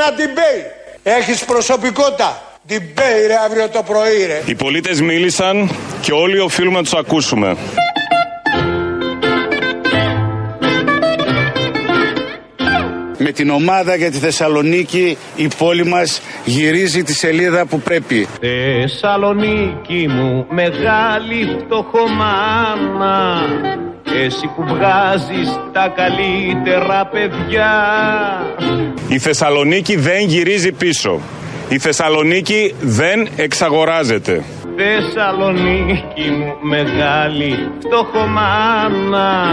ένα debate. Έχεις προσωπικότητα. Debate ρε αύριο το πρωί ρε. Οι πολίτες μίλησαν και όλοι οφείλουμε να τους ακούσουμε. Με την ομάδα για τη Θεσσαλονίκη η πόλη μας γυρίζει τη σελίδα που πρέπει. Θεσσαλονίκη μου μεγάλη φτωχομάνα εσύ που βγάζεις τα καλύτερα παιδιά Η Θεσσαλονίκη δεν γυρίζει πίσω. Η Θεσσαλονίκη δεν εξαγοράζεται. Θεσσαλονίκη μου μεγάλη φτωχομάνα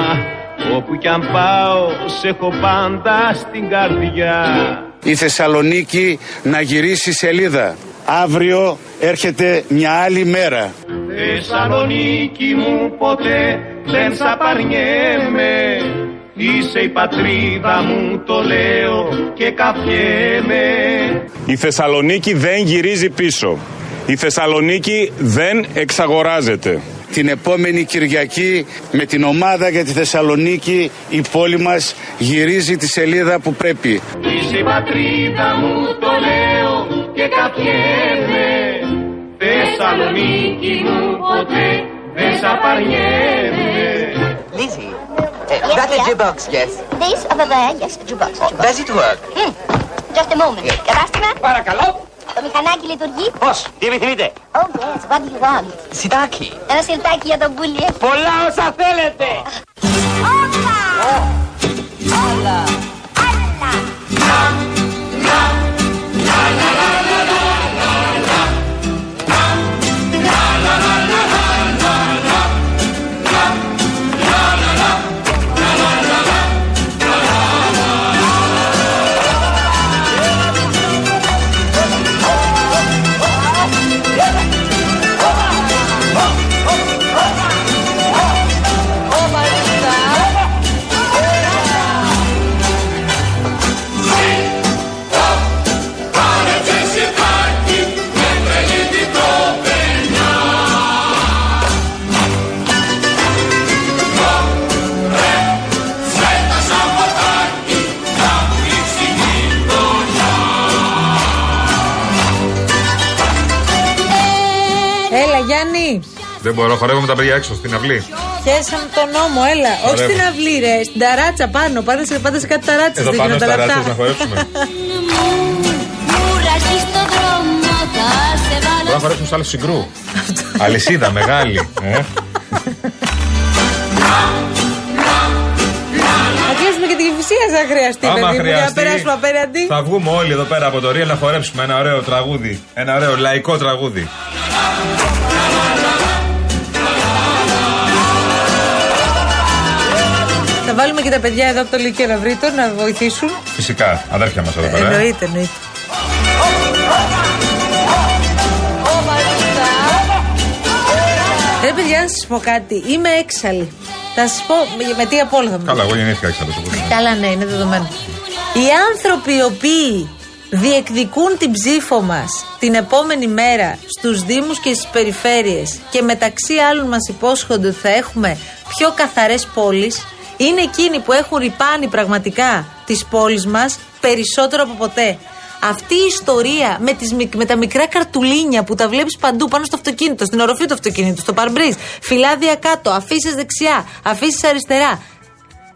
Όπου κι αν πάω σε έχω πάντα στην καρδιά Η Θεσσαλονίκη να γυρίσει σελίδα. Αύριο έρχεται μια άλλη μέρα. Θεσσαλονίκη μου ποτέ δεν σ' απαρνιέμαι Είσαι η πατρίδα μου το λέω και καφιέμαι Η Θεσσαλονίκη δεν γυρίζει πίσω. Η Θεσσαλονίκη δεν εξαγοράζεται. Την επόμενη Κυριακή με την ομάδα για τη Θεσσαλονίκη η πόλη μας γυρίζει τη σελίδα που πρέπει. Είσαι η πατρίδα μου το λέω και καφιέμαι Θεσσαλονίκη μου ποτέ δεν σ' απαρνιέμαι Lizzie, uh, that a jukebox, yes. This over there, yes, jukebox. jukebox. Does it work? Hmm. Just a moment. Κατάστημα. Παρακαλώ. Το μηχανάκι λειτουργεί; Πώς, τι επιθυμείτε. Oh, yes, what do you want? Σιτάκι. Ένα σιρτάκι για τον πουλί. Πολλά όσα θέλετε. Όπα! Άλλα! Μπορώ, χορεύω με τα παιδιά έξω στην αυλή. Πιέσαμε τον νόμο, έλα. Όχι στην αυλή, ρε. Στην ταράτσα πάνω. Πάντα σε, πάντα σε κάτι ταράτσε. Εδώ πάνω στα ράτσες να χορέψουμε. Κουράζει στον δρόμο, θα σε Μπορώ να βάλω. χορέψουμε στο άλλο συγκρού. Αλυσίδα, μεγάλη. ε. Θα κλείσουμε και την κυφυσία αν χρειαστεί, Άμα παιδί μου, για να χρειαστεί, περάσουμε απέναντι. θα βγούμε όλοι εδώ πέρα από το Ρία να χορέψουμε ένα ωραίο τραγούδι. Ένα ωραίο λαϊκό τραγούδι. Βάλουμε και τα παιδιά εδώ από το Λύκειο Ναυρίτο να βοηθήσουν. Φυσικά, αδέρφια μας εδώ πέρα. ε. Εννοείται, εννοείται. Ρε παιδιά, να σας πω κάτι. Είμαι έξαλλη. Θα σας πω με- με τι απόλυτα θα μου Καλά, εγώ γεννήθηκα έξαλλο. οπότε. Καλά, ναι, είναι δεδομένο. Οι άνθρωποι οι οποίοι διεκδικούν την ψήφο μας την επόμενη μέρα στους Δήμους και στις περιφέρειες και μεταξύ άλλων μας υπόσχονται ότι θα έχουμε πιο καθαρές πόλεις είναι εκείνοι που έχουν ρυπάνει πραγματικά τις πόλεις μας περισσότερο από ποτέ. Αυτή η ιστορία με, τις, μικ- με τα μικρά καρτουλίνια που τα βλέπεις παντού πάνω στο αυτοκίνητο, στην οροφή του αυτοκίνητου, στο παρμπρίζ, φυλάδια κάτω, αφήσεις δεξιά, αφήσεις αριστερά.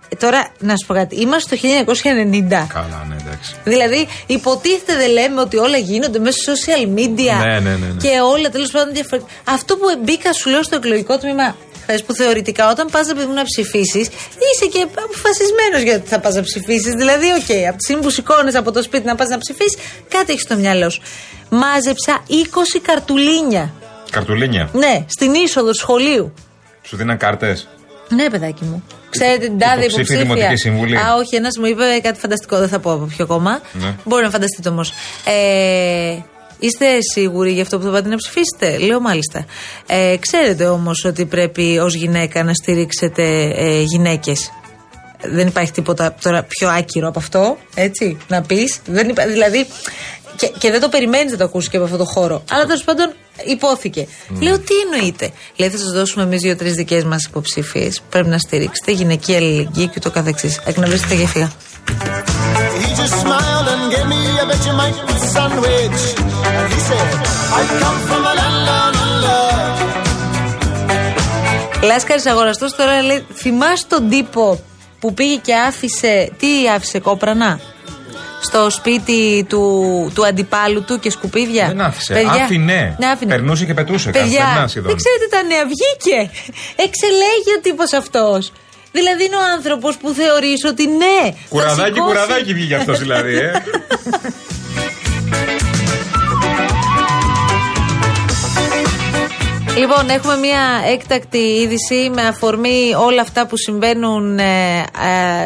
Ε, Τώρα, να σου πω κάτι. Είμαστε το 1990. Καλά, ναι, εντάξει. Δηλαδή, υποτίθεται δεν λέμε ότι όλα γίνονται μέσα στο social media Ναι, ναι, ναι, ναι. και όλα τέλος πάντων διαφορετικά. Αυτό που μπήκα, σου λέω στο εκλογικό τμήμα χθες, που θεωρητικά όταν πας να να ψηφίσεις, είσαι και αποφασισμένος για ότι θα πας να ψηφίσεις. Δηλαδή, οκ, από τη στιγμή που σηκώνεις από το σπίτι να πας να ψηφίσεις, κάτι έχεις στο μυαλό σου. Μάζεψα 20 καρτουλίνια. Καρτουλίνια; Ναι, στην είσοδο του σχολείου. Σου δίναν κάρτες; Ναι, παιδάκι μου. Ξέρετε την τάδε Υποψήφια υποψήφια. Δημοτική Συμβουλή. Α, όχι, ένας μου είπε κάτι φανταστικό, δεν θα πω από ποιο κόμμα. Ναι. Μπορεί να φανταστείτε όμως. Ε, είστε σίγουροι για αυτό που θα πάτε να ψηφίσετε; Λέω μάλιστα. Ε, ξέρετε όμως ότι πρέπει ως γυναίκα να στηρίξετε ε, γυναίκες. Δεν υπάρχει τίποτα τώρα πιο άκυρο από αυτό, έτσι, να πεις. Δηλαδή, και, και δεν το περιμένεις να το ακούσεις και από αυτό το χώρο. Αλλά τέλος πάντων υπόθηκε. Λέω, τι εννοείται. Λέει, θα σας δώσουμε εμείς δύο-τρεις δικές μας υποψήφιες. Πρέπει να στηρίξετε γυναική αλληλεγγύη και το καθεξής. Εκνευρίστε και φύγα. just smiled and gave me a Vegemite sandwich. And he said, I come from a land down under. Λάσκαρης αγοραστός τώρα λέει: Θυμάσαι τον τύπο που πήγε και άφησε. Τι άφησε, κόπρανα. Στο σπίτι του, του αντιπάλου του και σκουπίδια; Δεν άφησε. Παιδιά, Άφηνε. Ναι, άφηνε. Περνούσε και πετούσε. Παιδιά, καθημερινά σχεδόν. δεν ξέρετε τα νέα. Βγήκε. Εξελέγει ο τύπος αυτός. Δηλαδή είναι ο άνθρωπος που θεωρείς ότι ναι. θα Κουραδάκι, σηκώσει- κουραδάκι βγήκε αυτός δηλαδή, ε. Λοιπόν, έχουμε μια έκτακτη είδηση με αφορμή όλα αυτά που συμβαίνουν ε, ε,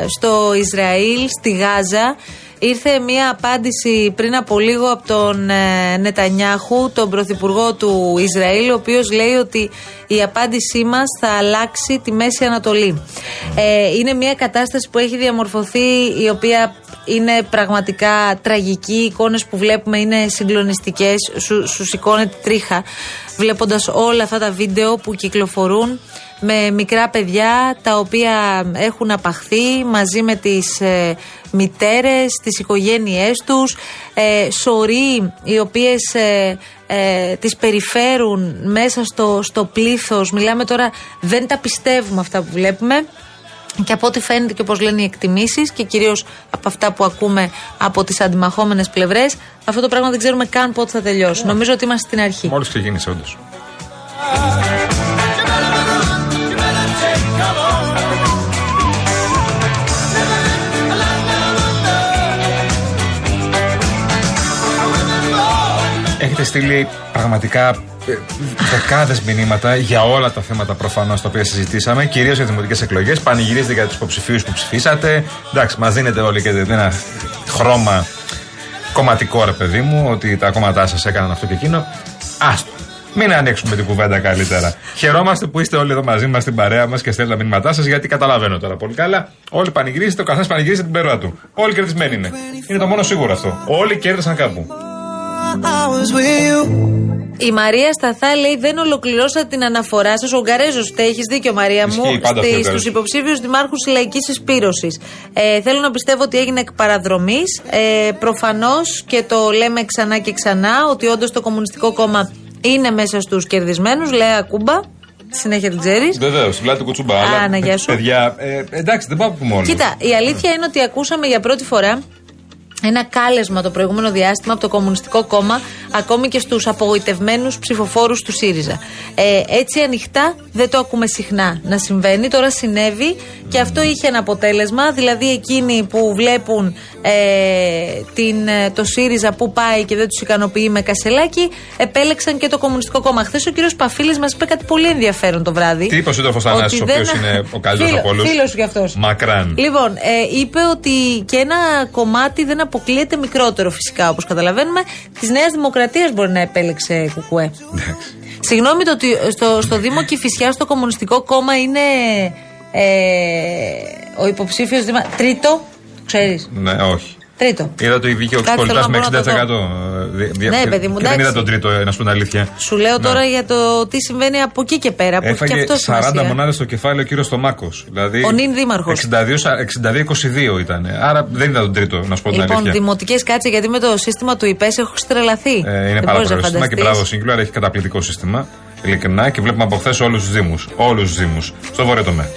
στο Ισραήλ, στη Γάζα. Ήρθε μια απάντηση πριν από λίγο από τον ε, Νετανιάχου, τον πρωθυπουργό του Ισραήλ, ο οποίος λέει ότι η απάντησή μας θα αλλάξει τη Μέση Ανατολή. Ε, είναι μια κατάσταση που έχει διαμορφωθεί η οποία είναι πραγματικά τραγική. Οι εικόνες που βλέπουμε είναι συγκλονιστικές. Σου, σου σηκώνεται τρίχα βλέποντας όλα αυτά τα βίντεο που κυκλοφορούν με μικρά παιδιά τα οποία έχουν απαχθεί μαζί με τις ε, μητέρες, τις οικογένειές τους, ε, σωροί οι οποίες ε, ε, τις περιφέρουν μέσα στο, στο πλήθος. Μιλάμε τώρα, δεν τα πιστεύουμε αυτά που βλέπουμε. Και από ό,τι φαίνεται και όπως λένε οι εκτιμήσεις και κυρίως από αυτά που ακούμε από τις αντιμαχόμενες πλευρές, αυτό το πράγμα δεν ξέρουμε καν πότε θα τελειώσει. Νομίζω ότι είμαστε στην αρχή. Μόλις ξεκίνησε, όντως. Στείλει πραγματικά δεκάδες μηνύματα για όλα τα θέματα προφανώς τα οποία συζητήσαμε, κυρίως για τις δημοτικές εκλογές. Πανηγυρίζετε για τους υποψηφίους που ψηφίσατε. Εντάξει, μας δίνετε όλοι και ένα χρώμα κομματικό, ρε παιδί μου, ότι τα κόμματά σας έκαναν αυτό και εκείνο. Άστο. Μην ανοίξουμε την κουβέντα καλύτερα. Χαιρόμαστε που είστε όλοι εδώ μαζί μας στην παρέα μας και στέλνετε τα μηνύματά σας, γιατί καταλαβαίνω τώρα πολύ καλά. Όλοι πανηγυρίζετε, ο καθένας πανηγυρίζει την περούα του. Όλοι κερδισμένοι είναι. Είναι το μόνο σίγουρο αυτό. Όλοι κέρδισαν κάπου. Η Μαρία Σταθά λέει: Δεν ολοκληρώσατε την αναφορά σας. Ο Γκαρέζος, τε έχεις δίκιο, Μαρία μου, Ισχύει πάντα αυτό, στου Γκαρέζος. υποψήφιους δημάρχους της λαϊκής εισπήρωσης. Ε, θέλω να πιστεύω ότι έγινε εκ παραδρομής. Ε, Προφανώς και το λέμε ξανά και ξανά ότι όντως το Κομμουνιστικό Κόμμα είναι μέσα στους κερδισμένους. Λέει Κούμπα. Τη συνέχεια την ξέρεις. Βεβαίως, στην πλάτη του κουτσουμπά. Α, αλλά, να, γεια σου. Παιδιά, ε, εντάξει, δεν πάω που μόνο. Κοίτα, η αλήθεια είναι ότι ακούσαμε για πρώτη φορά ένα κάλεσμα το προηγούμενο διάστημα από το Κομμουνιστικό Κόμμα ακόμη και στους απογοητευμένους ψηφοφόρους του ΣΥΡΙΖΑ. Ε, έτσι ανοιχτά δεν το ακούμε συχνά να συμβαίνει. Τώρα συνέβη και αυτό είχε ένα αποτέλεσμα. Δηλαδή εκείνοι που βλέπουν ε, την, ε, το ΣΥΡΙΖΑ που πάει και δεν τους ικανοποιεί με κασελάκι επέλεξαν και το Κομμουνιστικό Κόμμα. Χθες ο κύριος Παφίλης μας είπε κάτι πολύ ενδιαφέρον το βράδυ. Τι είπες ο σύντροφο Θανάσης, ο Ότι δεν- οποίος είναι ο καλύτερος Φίλο- από όλους. Φίλος σου κι αυτός. Μακράν. Λοιπόν, ε, είπε ότι και ένα κομμάτι δεν αποκλείεται μικρότερο φυσικά όπως καταλαβαίνουμε. Της Νέας Δημοκρατίας μπορεί να επέλεξε κουκουέ. Συγγνώμη το ότι στο, στο Δήμο Κηφισιά στο Κομμουνιστικό Κόμμα είναι ε, ο υποψήφιος Δήμα. Τρίτο, το ξέρεις. Ναι, όχι. Τρίτο. Είδα το βγήκε ο Κάτι Ξυπολιτά θέλω με να 60%. μπορώ να το ε, δι- δι- Ναι, και- παιδί μου, και δεν είδα εντάξει. τον τρίτο, ε, να σου την αλήθεια. Σου λέω Ναι. τώρα για το τι συμβαίνει από εκεί και πέρα. Που έχει και Έφαγε αυτό 40 σημασία. μονάδες στο κεφάλι ο κύριος Στομάκος. Δηλαδή, Ο νυν δήμαρχος. 62-22 ήταν. Άρα δεν είδα τον τρίτο, να σου πω την Λοιπόν, αλήθεια. δημοτικές κάτσε γιατί με το σύστημα του ΙΠΕΣ έχω στρελαθεί. Ε, είναι Δεν πάρα μπορείς πολύ να σύστημα και φανταστείς. μπράβο Singular έχει καταπληκτικό σύστημα. Ειλικρινά και βλέπουμε από χθες όλους τους Δήμους. Όλους τους Δήμους. Στο βόρειο τομέα.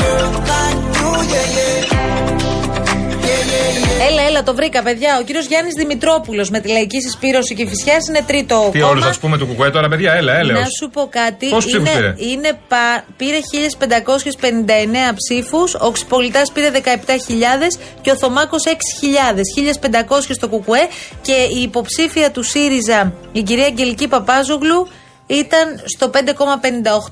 Girl yeah. Έλα, έλα, το βρήκα, παιδιά. Ο κύριος Γιάννης Δημητρόπουλος με τη λαϊκή συσπήρωση και φυσιάς είναι τρίτο Τι κόμμα. όλους, ας πούμε, του κουκουέ τώρα, παιδιά, έλα, έλεος. Να σου πω κάτι. Πόσους ψήφους είναι, πήρε; είναι πα- πήρε 1559 ψήφους, ο Ξυπολιτά πήρε 17.000 και ο Θωμάκος 6.000. 1500 στο Κουκουέ και η υποψήφια του ΣΥΡΙΖΑ, η κυρία Αγγελική Παπάζογλου, ήταν στο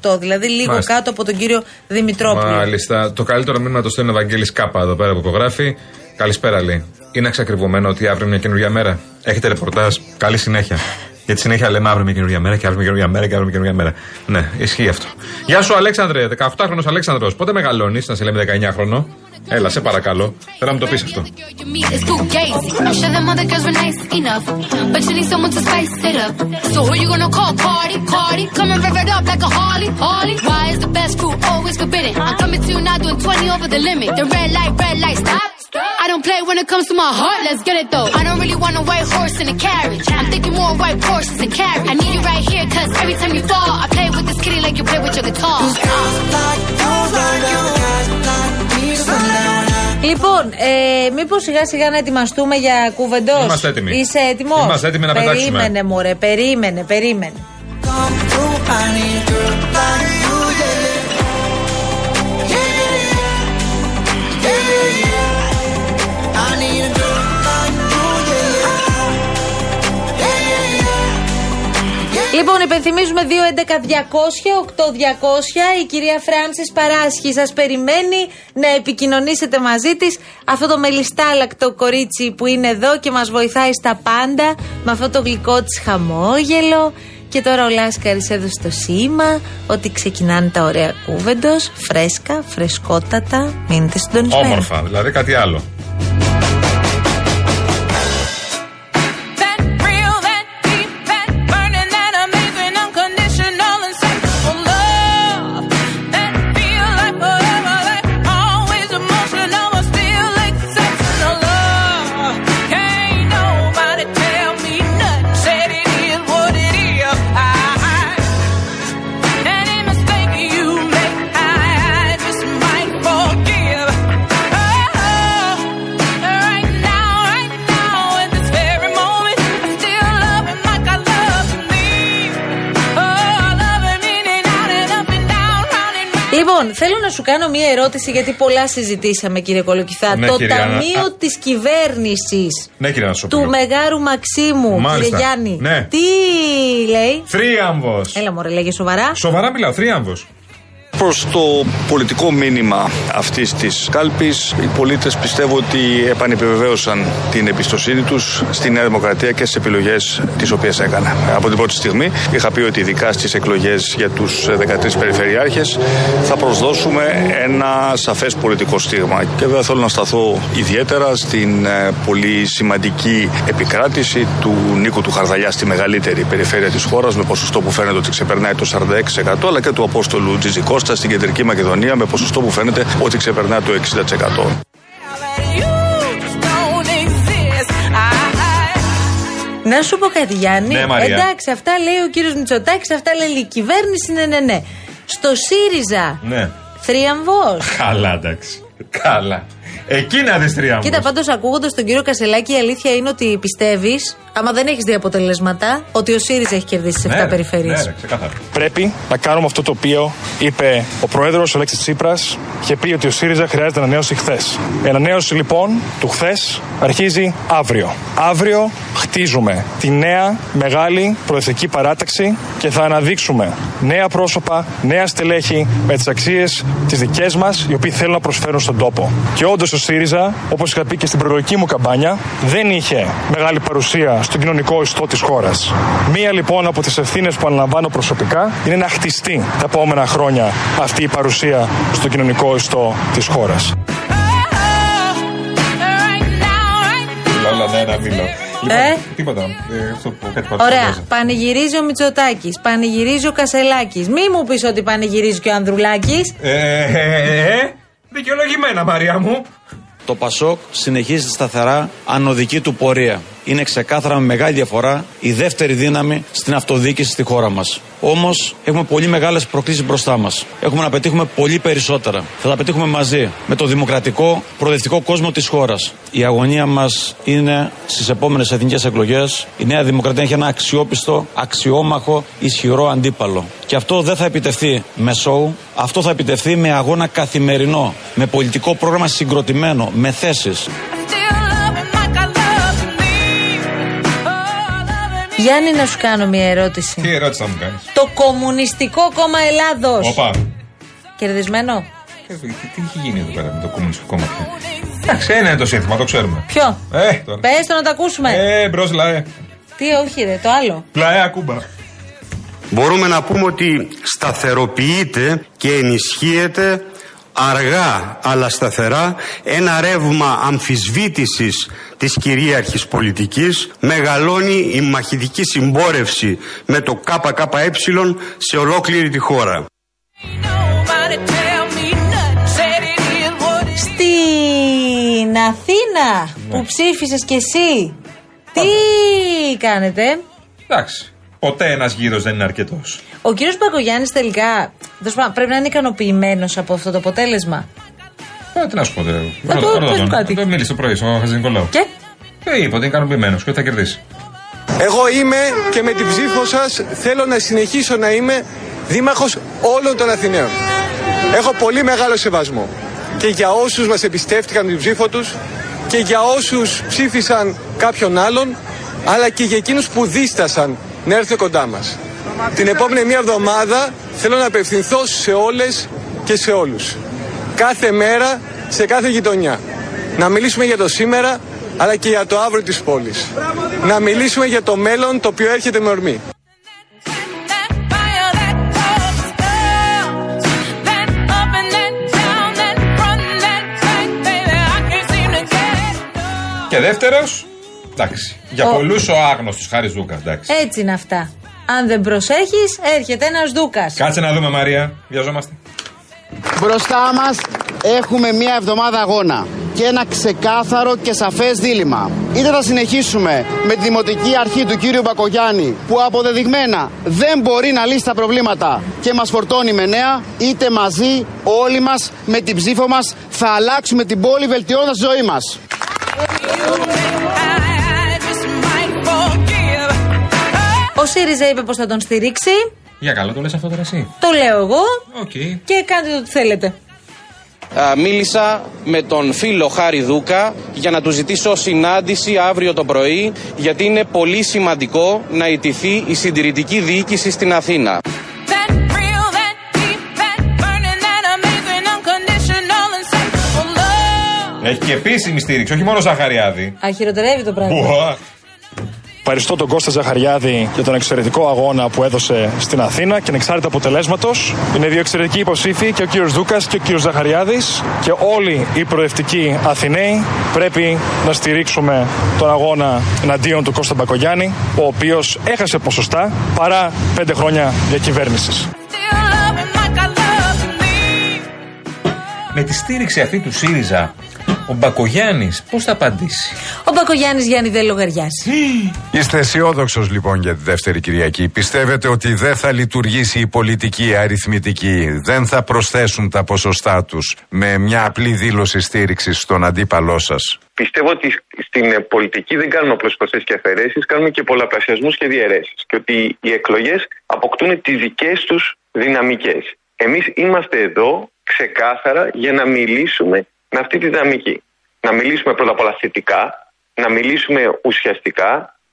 5,58, δηλαδή λίγο Μάλιστα. κάτω από τον κύριο Δημητρόπουλο. Μάλιστα. Το καλύτερο μήνυμα το στέλνει ο Βαγγέλης Κάπα εδώ πέρα που υπογράφει. Καλησπέρα, λέει. Είναι εξακριβωμένο ότι αύριο είναι μια καινούργια μέρα. Έχετε ρεπορτάζ. Καλή συνέχεια. Γιατί συνέχεια λέμε αύριο μια καινούργια μέρα και αύριο μια καινούργια μέρα και αύριο μια καινούργια μέρα. Ναι, ισχύει αυτό. Γεια σου, Αλέξανδρε, 18χρονο Αλέξανδρος. Πότε μεγαλώνεις, να σε λέμε 19χρονο. Έλα, σε παρακαλώ. Θέλω να μου το πει αυτό. you meet is too gazy. I'm sure them other girls were nice enough, but you need someone to spice it up. So who you gonna call? Cardi, Cardi, come and rev it up like a Harley, Harley. Why is the best crew always forbidden? I'm coming to you now doing 20 over the limit. The red light, red light, stop. I don't play when it comes to my heart. Let's get it though. I don't really want a white horse in a carriage. I'm thinking more white horses and carriage. I need you right here, cause every time you fall, I play with this kitty like you play with your guitar. Λοιπόν, ε, μήπως σιγά σιγά να ετοιμαστούμε για κούβεντο. Είμαστε έτοιμοι. Είσαι έτοιμος; Είμαστε έτοιμοι να πετάξουμε. Περίμενε, μωρέ, περίμενε, περίμενε. Λοιπόν, υπενθυμίζουμε 2.11.200.8.200. Η κυρία Φράνσης Παράσχη σας περιμένει να επικοινωνήσετε μαζί της. Αυτό το μελιστάλακτο κορίτσι που είναι εδώ και μας βοηθάει στα πάντα με αυτό το γλυκό της χαμόγελο. Και τώρα ο Λάσκαρης έδωσε το σήμα ότι ξεκινάνε τα ωραία κούβεντος, φρέσκα, φρεσκότατα, μείνετε συντονισμένοι. Όμορφα, δηλαδή κάτι άλλο. Λοιπόν, θέλω να σου κάνω μία ερώτηση γιατί πολλά συζητήσαμε κύριε Κολοκυθά. Ναι, το κυρία Άννα. Ταμείο Α. της Κυβέρνησης Ναι, κύριε Νασόπουλο. του Μεγάρου Μαξίμου, Μάλιστα. κύριε Γιάννη. Ναι. Τι λέει; Θρίαμβος. Έλα μωρέ, λέγε σοβαρά. Σοβαρά μιλάω, θρίαμβος. Προς το πολιτικό μήνυμα αυτής της κάλπης οι πολίτες πιστεύω ότι επανεπιβεβαίωσαν την εμπιστοσύνη τους στη Νέα Δημοκρατία και στις επιλογές τις οποίες έκανε. Από την πρώτη στιγμή είχα πει ότι ειδικά στις εκλογές για τους 13 περιφερειάρχες θα προσδώσουμε ένα σαφές πολιτικό στίγμα και βέβαια θέλω να σταθώ ιδιαίτερα στην ε, πολύ σημαντική επικράτηση του Νίκου του Χαρδαλιά στη μεγαλύτερη περιφέρεια της χώρας με ποσοστό που φαίνεται ότι ξεπερνάει το 46% αλλά και του Απόστολου Τζιζι Κώστα στην Κεντρική Μακεδονία με ποσοστό που φαίνεται ότι ξεπερνάει το 60%. Now that you just don't exist, I, Να σου πω κάτι, Γιάννη. Ναι, Μαρία. Εντάξει, αυτά λέει ο κύριος Μητσοτάκης, αυτά λέει η κυβέρνηση, ναι, ναι, ναι. Στο ΣΥΡΙΖΑ, Ναι. θρίαμβο. Καλά, εντάξει. Καλά. Εκεί να δει θρίαμβο. Κοίτα, πάντως ακούγοντας τον κύριο Κασελάκη, η αλήθεια είναι ότι πιστεύεις, άμα δεν έχεις δει αποτελέσματα, ότι ο ΣΥΡΙΖΑ έχει κερδίσει τι 7 Ναι, περιφέρειες. Ναι, ρε, ξεκάθαρα. Πρέπει να κάνουμε αυτό το οποίο είπε ο πρόεδρος ο Αλέξης Τσίπρας. Είχε πει ότι ο ΣΥΡΙΖΑ χρειάζεται ανανέωση χθες. Η ανανέωση λοιπόν του χθες αρχίζει αύριο. Αύριο χτίζουμε τη νέα μεγάλη προεδρική παράταξη και θα αναδείξουμε νέα πρόσωπα, νέα στελέχη με τις αξίες τις δικές μας, οι οποίοι θέλουν να προσφέρουν στον τόπο. Και όντως ο ΣΥΡΙΖΑ, όπως είχα πει και στην προεκλογική μου καμπάνια, δεν είχε μεγάλη παρουσία στον κοινωνικό ιστό της χώρας. Μία λοιπόν από τις ευθύνες που αναλαμβάνω προσωπικά είναι να χτιστεί τα επόμενα χρόνια αυτή η παρουσία στον κοινωνικό ιστό της χώρας. Ναι, να μιλώ. Λοιπόν, Ε; τίποτα. Ε, αυτό που κάτι Ωραία. παρουσιάζει. Πανηγυρίζει ο Μητσοτάκης, πανηγυρίζει ο Κασελάκης. Μη μου πεις ότι πανηγυρίζει και ο Ανδρουλάκης. Ε, ε, ε, ε, δικαιολογημένα, Μαρία μου. Το Πασόκ συνεχίζει σταθερά ανωδική του πορεία. Είναι ξεκάθαρα με μεγάλη διαφορά η δεύτερη δύναμη στην αυτοδιοίκηση στη χώρα μας. Όμως έχουμε πολύ μεγάλες προκλήσεις μπροστά μας. Έχουμε να πετύχουμε πολύ περισσότερα. Θα τα πετύχουμε μαζί με το δημοκρατικό, προοδευτικό κόσμο της χώρας. Η αγωνία μας είναι στις επόμενες εθνικές εκλογές. Η Νέα Δημοκρατία έχει ένα αξιόπιστο, αξιόμαχο, ισχυρό αντίπαλο. Και αυτό δεν θα επιτευχθεί με σοου, αυτό θα επιτευχθεί με αγώνα καθημερινό, με πολιτικό πρόγραμμα συγκροτημένο, με θέσεις. Γιάννη, να σου κάνω μια ερώτηση. Τι ερώτηση θα μου κάνεις; Το Κομμουνιστικό Κόμμα Ελλάδος. Όπα. Κερδισμένο. Ε, Τι, τι έχει γίνει εδώ πέρα με το κομμουνιστικό κόμμα. Εντάξει, ένα είναι το σύνθημα, το ξέρουμε. Ποιο; Ε, τώρα. Πες το να το ακούσουμε. Ε, μπρος, λαέ. Τι, όχι, ρε, το άλλο. Πλαέα κούμπα. Μπορούμε να πούμε ότι σταθεροποιείται και ενισχύεται αργά αλλά σταθερά ένα ρεύμα αμφισβήτησης της κυρίαρχης πολιτικής μεγαλώνει η μαχητική συμπόρευση με το ΚΚΕ σε ολόκληρη τη χώρα. Στην Αθήνα που ψήφισες κι εσύ, τι κάνετε; Εντάξει. Ποτέ ένας γύρος δεν είναι αρκετός. Ο κύριος Μπακογιάννης τελικά τέλος πάντων, πρέπει να είναι ικανοποιημένος από αυτό το αποτέλεσμα; Ε, τι να σου πω τώρα. Θα Ρώτα- του ρώτα πες τον. κάτι. Το μίλησε το πρωί στο Χατζη Νικολάου. Και; Ε, είπε ότι είναι ικανοποιημένος και ότι θα κερδίσει. Εγώ είμαι και με την ψήφο σας θέλω να συνεχίσω να είμαι δήμαρχος όλων των Αθηναίων. Έχω πολύ μεγάλο σεβασμό και για όσους μας εμπιστεύτηκαν την ψήφο τους και για όσους ψήφισαν κάποιον άλλον αλλά και για εκείνους που δίστασαν να έρθουν κοντά μας. Την επόμενη μία εβδομάδα θέλω να απευθυνθώ σε όλες και σε όλους. Κάθε μέρα, σε κάθε γειτονιά. Να μιλήσουμε για το σήμερα αλλά και για το αύριο της πόλης. Να μιλήσουμε για το μέλλον το οποίο έρχεται με ορμή. Και δεύτερος. Εντάξει. Για Ο- πολλούς ο άγνωστος Χάρης Δούκας. Εντάξει. έτσι είναι αυτά. Αν δεν προσέχεις, έρχεται ένας Δούκας. Κάτσε να δούμε, Μαρία. Βιαζόμαστε. Μπροστά μας έχουμε μία εβδομάδα αγώνα και ένα ξεκάθαρο και σαφές δίλημα. Είτε θα συνεχίσουμε με τη δημοτική αρχή του κύριου Μπακογιάννη που αποδεδειγμένα δεν μπορεί να λύσει τα προβλήματα και μας φορτώνει με νέα, είτε μαζί όλοι μας με την ψήφο μας θα αλλάξουμε την πόλη βελτιώνοντας τη ζωή μας. Ο ΣΥΡΙΖΑ είπε πως θα τον στηρίξει. Για καλά, το λες αυτό τώρα εσύ. Το λέω εγώ. Οκ. Και κάντε ό,τι θέλετε. Α, Μίλησα με τον φίλο Χάρη Δούκα για να του ζητήσω συνάντηση αύριο το πρωί γιατί είναι πολύ σημαντικό να ηττηθεί η συντηρητική διοίκηση στην Αθήνα. Έχει και επίσημη στήριξη, όχι μόνο Ζαχαριάδη. Αχυροτερεύει το πράγμα. Μπουα. Ευχαριστώ τον Κώστα Ζαχαριάδη για τον εξαιρετικό αγώνα που έδωσε στην Αθήνα και ανεξάρτητα αποτελέσματος. Είναι δύο εξαιρετικοί υποψήφοι και ο κύριος Δούκας και ο κύριος Ζαχαριάδης. Και όλοι οι προευτικοί Αθηναίοι πρέπει να στηρίξουμε τον αγώνα εναντίον του Κώστα Μπακογιάννη, ο οποίος έχασε ποσοστά παρά πέντε χρόνια διακυβέρνησης. Με τη στήριξη αυτή του ΣΥΡΙΖΑ, ο Μπακογιάννης πώς θα απαντήσει; Ο Μπακογιάννης Γιάννη δεν λογαριάζει. Είστε αισιόδοξος λοιπόν για τη δεύτερη Κυριακή. Πιστεύετε ότι δεν θα λειτουργήσει η πολιτική αριθμητική, δεν θα προσθέσουν τα ποσοστά τους με μια απλή δήλωση στήριξης στον αντίπαλό σας; Πιστεύω ότι στην ε, πολιτική δεν κάνουμε απλώς προσθέσεις και αφαιρέσεις, κάνουμε και πολλαπλασιασμούς και διαιρέσεις. Και ότι οι εκλογές αποκτούν τις δικές τους δυναμικές. Εμείς είμαστε εδώ ξεκάθαρα για να μιλήσουμε με αυτή τη δυναμική. Να μιλήσουμε πρώτα απ' όλα θετικά, να μιλήσουμε ουσιαστικά,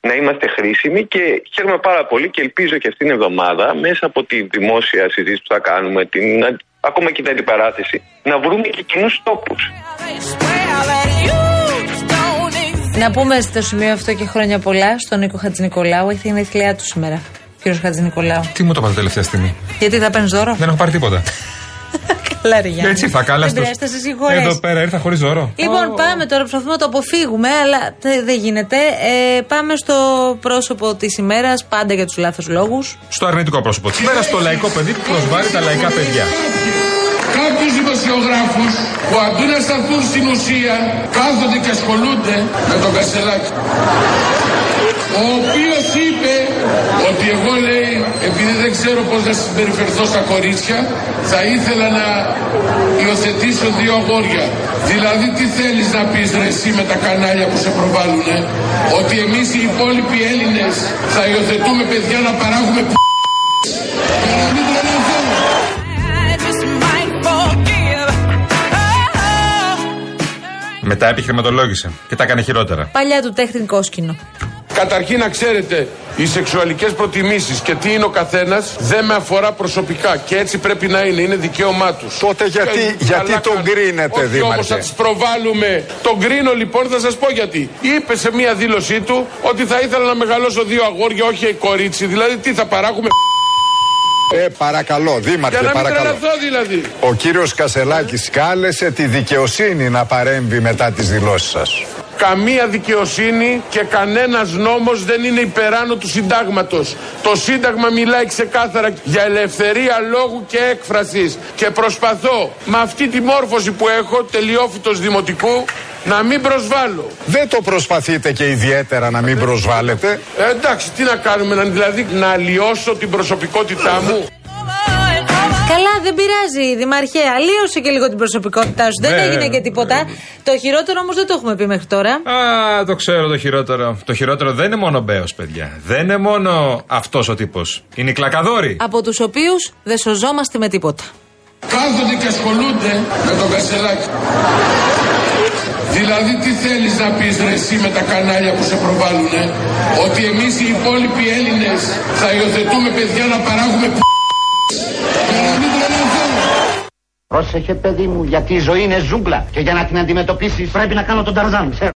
να είμαστε χρήσιμοι και χαίρομαι πάρα πολύ και ελπίζω και αυτήν την εβδομάδα μέσα από τη δημόσια συζήτηση που θα κάνουμε, την, ακόμα και την αντιπαράθεση, να βρούμε και κοινούς τόπους. Να πούμε στο σημείο αυτό και χρόνια πολλά στον Νίκο Χατζηνικολάου. Έχει την γενέθλιά του σήμερα. Κύριος Χατζηνικολάου. Τι μου το είπατε τελευταία στιγμή; Γιατί θα παίρνεις δώρο; Δεν έχω πάρει τίποτα. Καλά, ρε Γιάννη. Έτσι θα καλά Δεν πειράζει, θα σε συγχωρέσει. Εδώ πέρα ήρθα χωρίς δώρο. Λοιπόν, πάμε τώρα, προσπαθούμε να το αποφύγουμε, αλλά τε- δεν γίνεται. Ε, πάμε στο πρόσωπο της ημέρας, πάντα για τους λάθος λόγους. Στο αρνητικό πρόσωπο της μέρα, στο λαϊκό παιδί που προσβάλλει τα λαϊκά παιδιά. Κάποιους δημοσιογράφους που αντί να σταθούν στην ουσία κάθονται και ασχολούνται με τον Κασελάκη. Ο οποίος είπε ότι εγώ λέει επειδή δεν ξέρω πώς να συμπεριφερθώ στα κορίτσια θα ήθελα να υιοθετήσω δύο αγόρια. Δηλαδή τι θέλεις να πεις ρε εσύ με τα κανάλια που σε προβάλλουνε; Ότι εμείς οι υπόλοιποι Έλληνες θα υιοθετούμε παιδιά να παράγουμε π***. Για να μην τρελαθούμε. Μετά επιχειρηματολόγησε και τα έκανε χειρότερα. Παλιά του τέχνη κόσκινο. Καταρχήν να ξέρετε, οι σεξουαλικές προτιμήσεις και τι είναι ο καθένας δεν με αφορά προσωπικά και έτσι πρέπει να είναι, είναι δικαίωμά τους. Τότε γιατί, Και γιατί καλά τον κάνουν. κρίνετε, Όχι Δήμαρχε. όμως θα τις προβάλλουμε. Τον κρίνω λοιπόν, θα σας πω γιατί. Είπε σε μία δήλωσή του ότι θα ήθελα να μεγαλώσω δύο αγόρια, όχι κορίτσι. Δηλαδή τι θα παράγουμε; Ε, παρακαλώ, Δήμαρχε, για να μην παρακαλώ. τρελαθώ δηλαδή. Ο κύριος Κασελάκης κάλεσε τη δικαιοσύνη να παρέμβει μετά τις δηλώσεις σας. Καμία δικαιοσύνη και κανένας νόμος δεν είναι υπεράνω του συντάγματος. Το σύνταγμα μιλάει ξεκάθαρα για ελευθερία λόγου και έκφρασης. Και προσπαθώ με αυτή τη μόρφωση που έχω τελειόφυτος δημοτικού να μην προσβάλλω. Δεν το προσπαθείτε και ιδιαίτερα να μην προσβάλλετε. Ε, εντάξει, τι να κάνουμε, να, δηλαδή να αλλοιώσω την προσωπικότητά μου. Καλά, δεν πειράζει, Δημαρχέ. Αλλίωσε και λίγο την προσωπικότητά σου. Δεν Βέβαια, έγινε και τίποτα. Το χειρότερο όμως δεν το έχουμε πει μέχρι τώρα. Α, το ξέρω το χειρότερο. Το χειρότερο δεν είναι μόνο ο Μπέος, παιδιά. Δεν είναι μόνο αυτός ο τύπος. Είναι οι κλακαδόροι. Από τους οποίους δεν σωζόμαστε με τίποτα. Κάθονται και ασχολούνται με τον Κασελάκη. Δηλαδή τι θέλεις να πεις ρε εσύ με τα κανάλια που σε προβάλλουνε; Ότι εμείς οι υπόλοιποι Έλληνες θα υιοθετούμε παιδιά να παράγουμε π***. Πρόσεχε παιδί μου, γιατί η ζωή είναι ζούγκλα και για να την αντιμετωπίσεις πρέπει να κάνω τον Ταρζάν, ξέρω.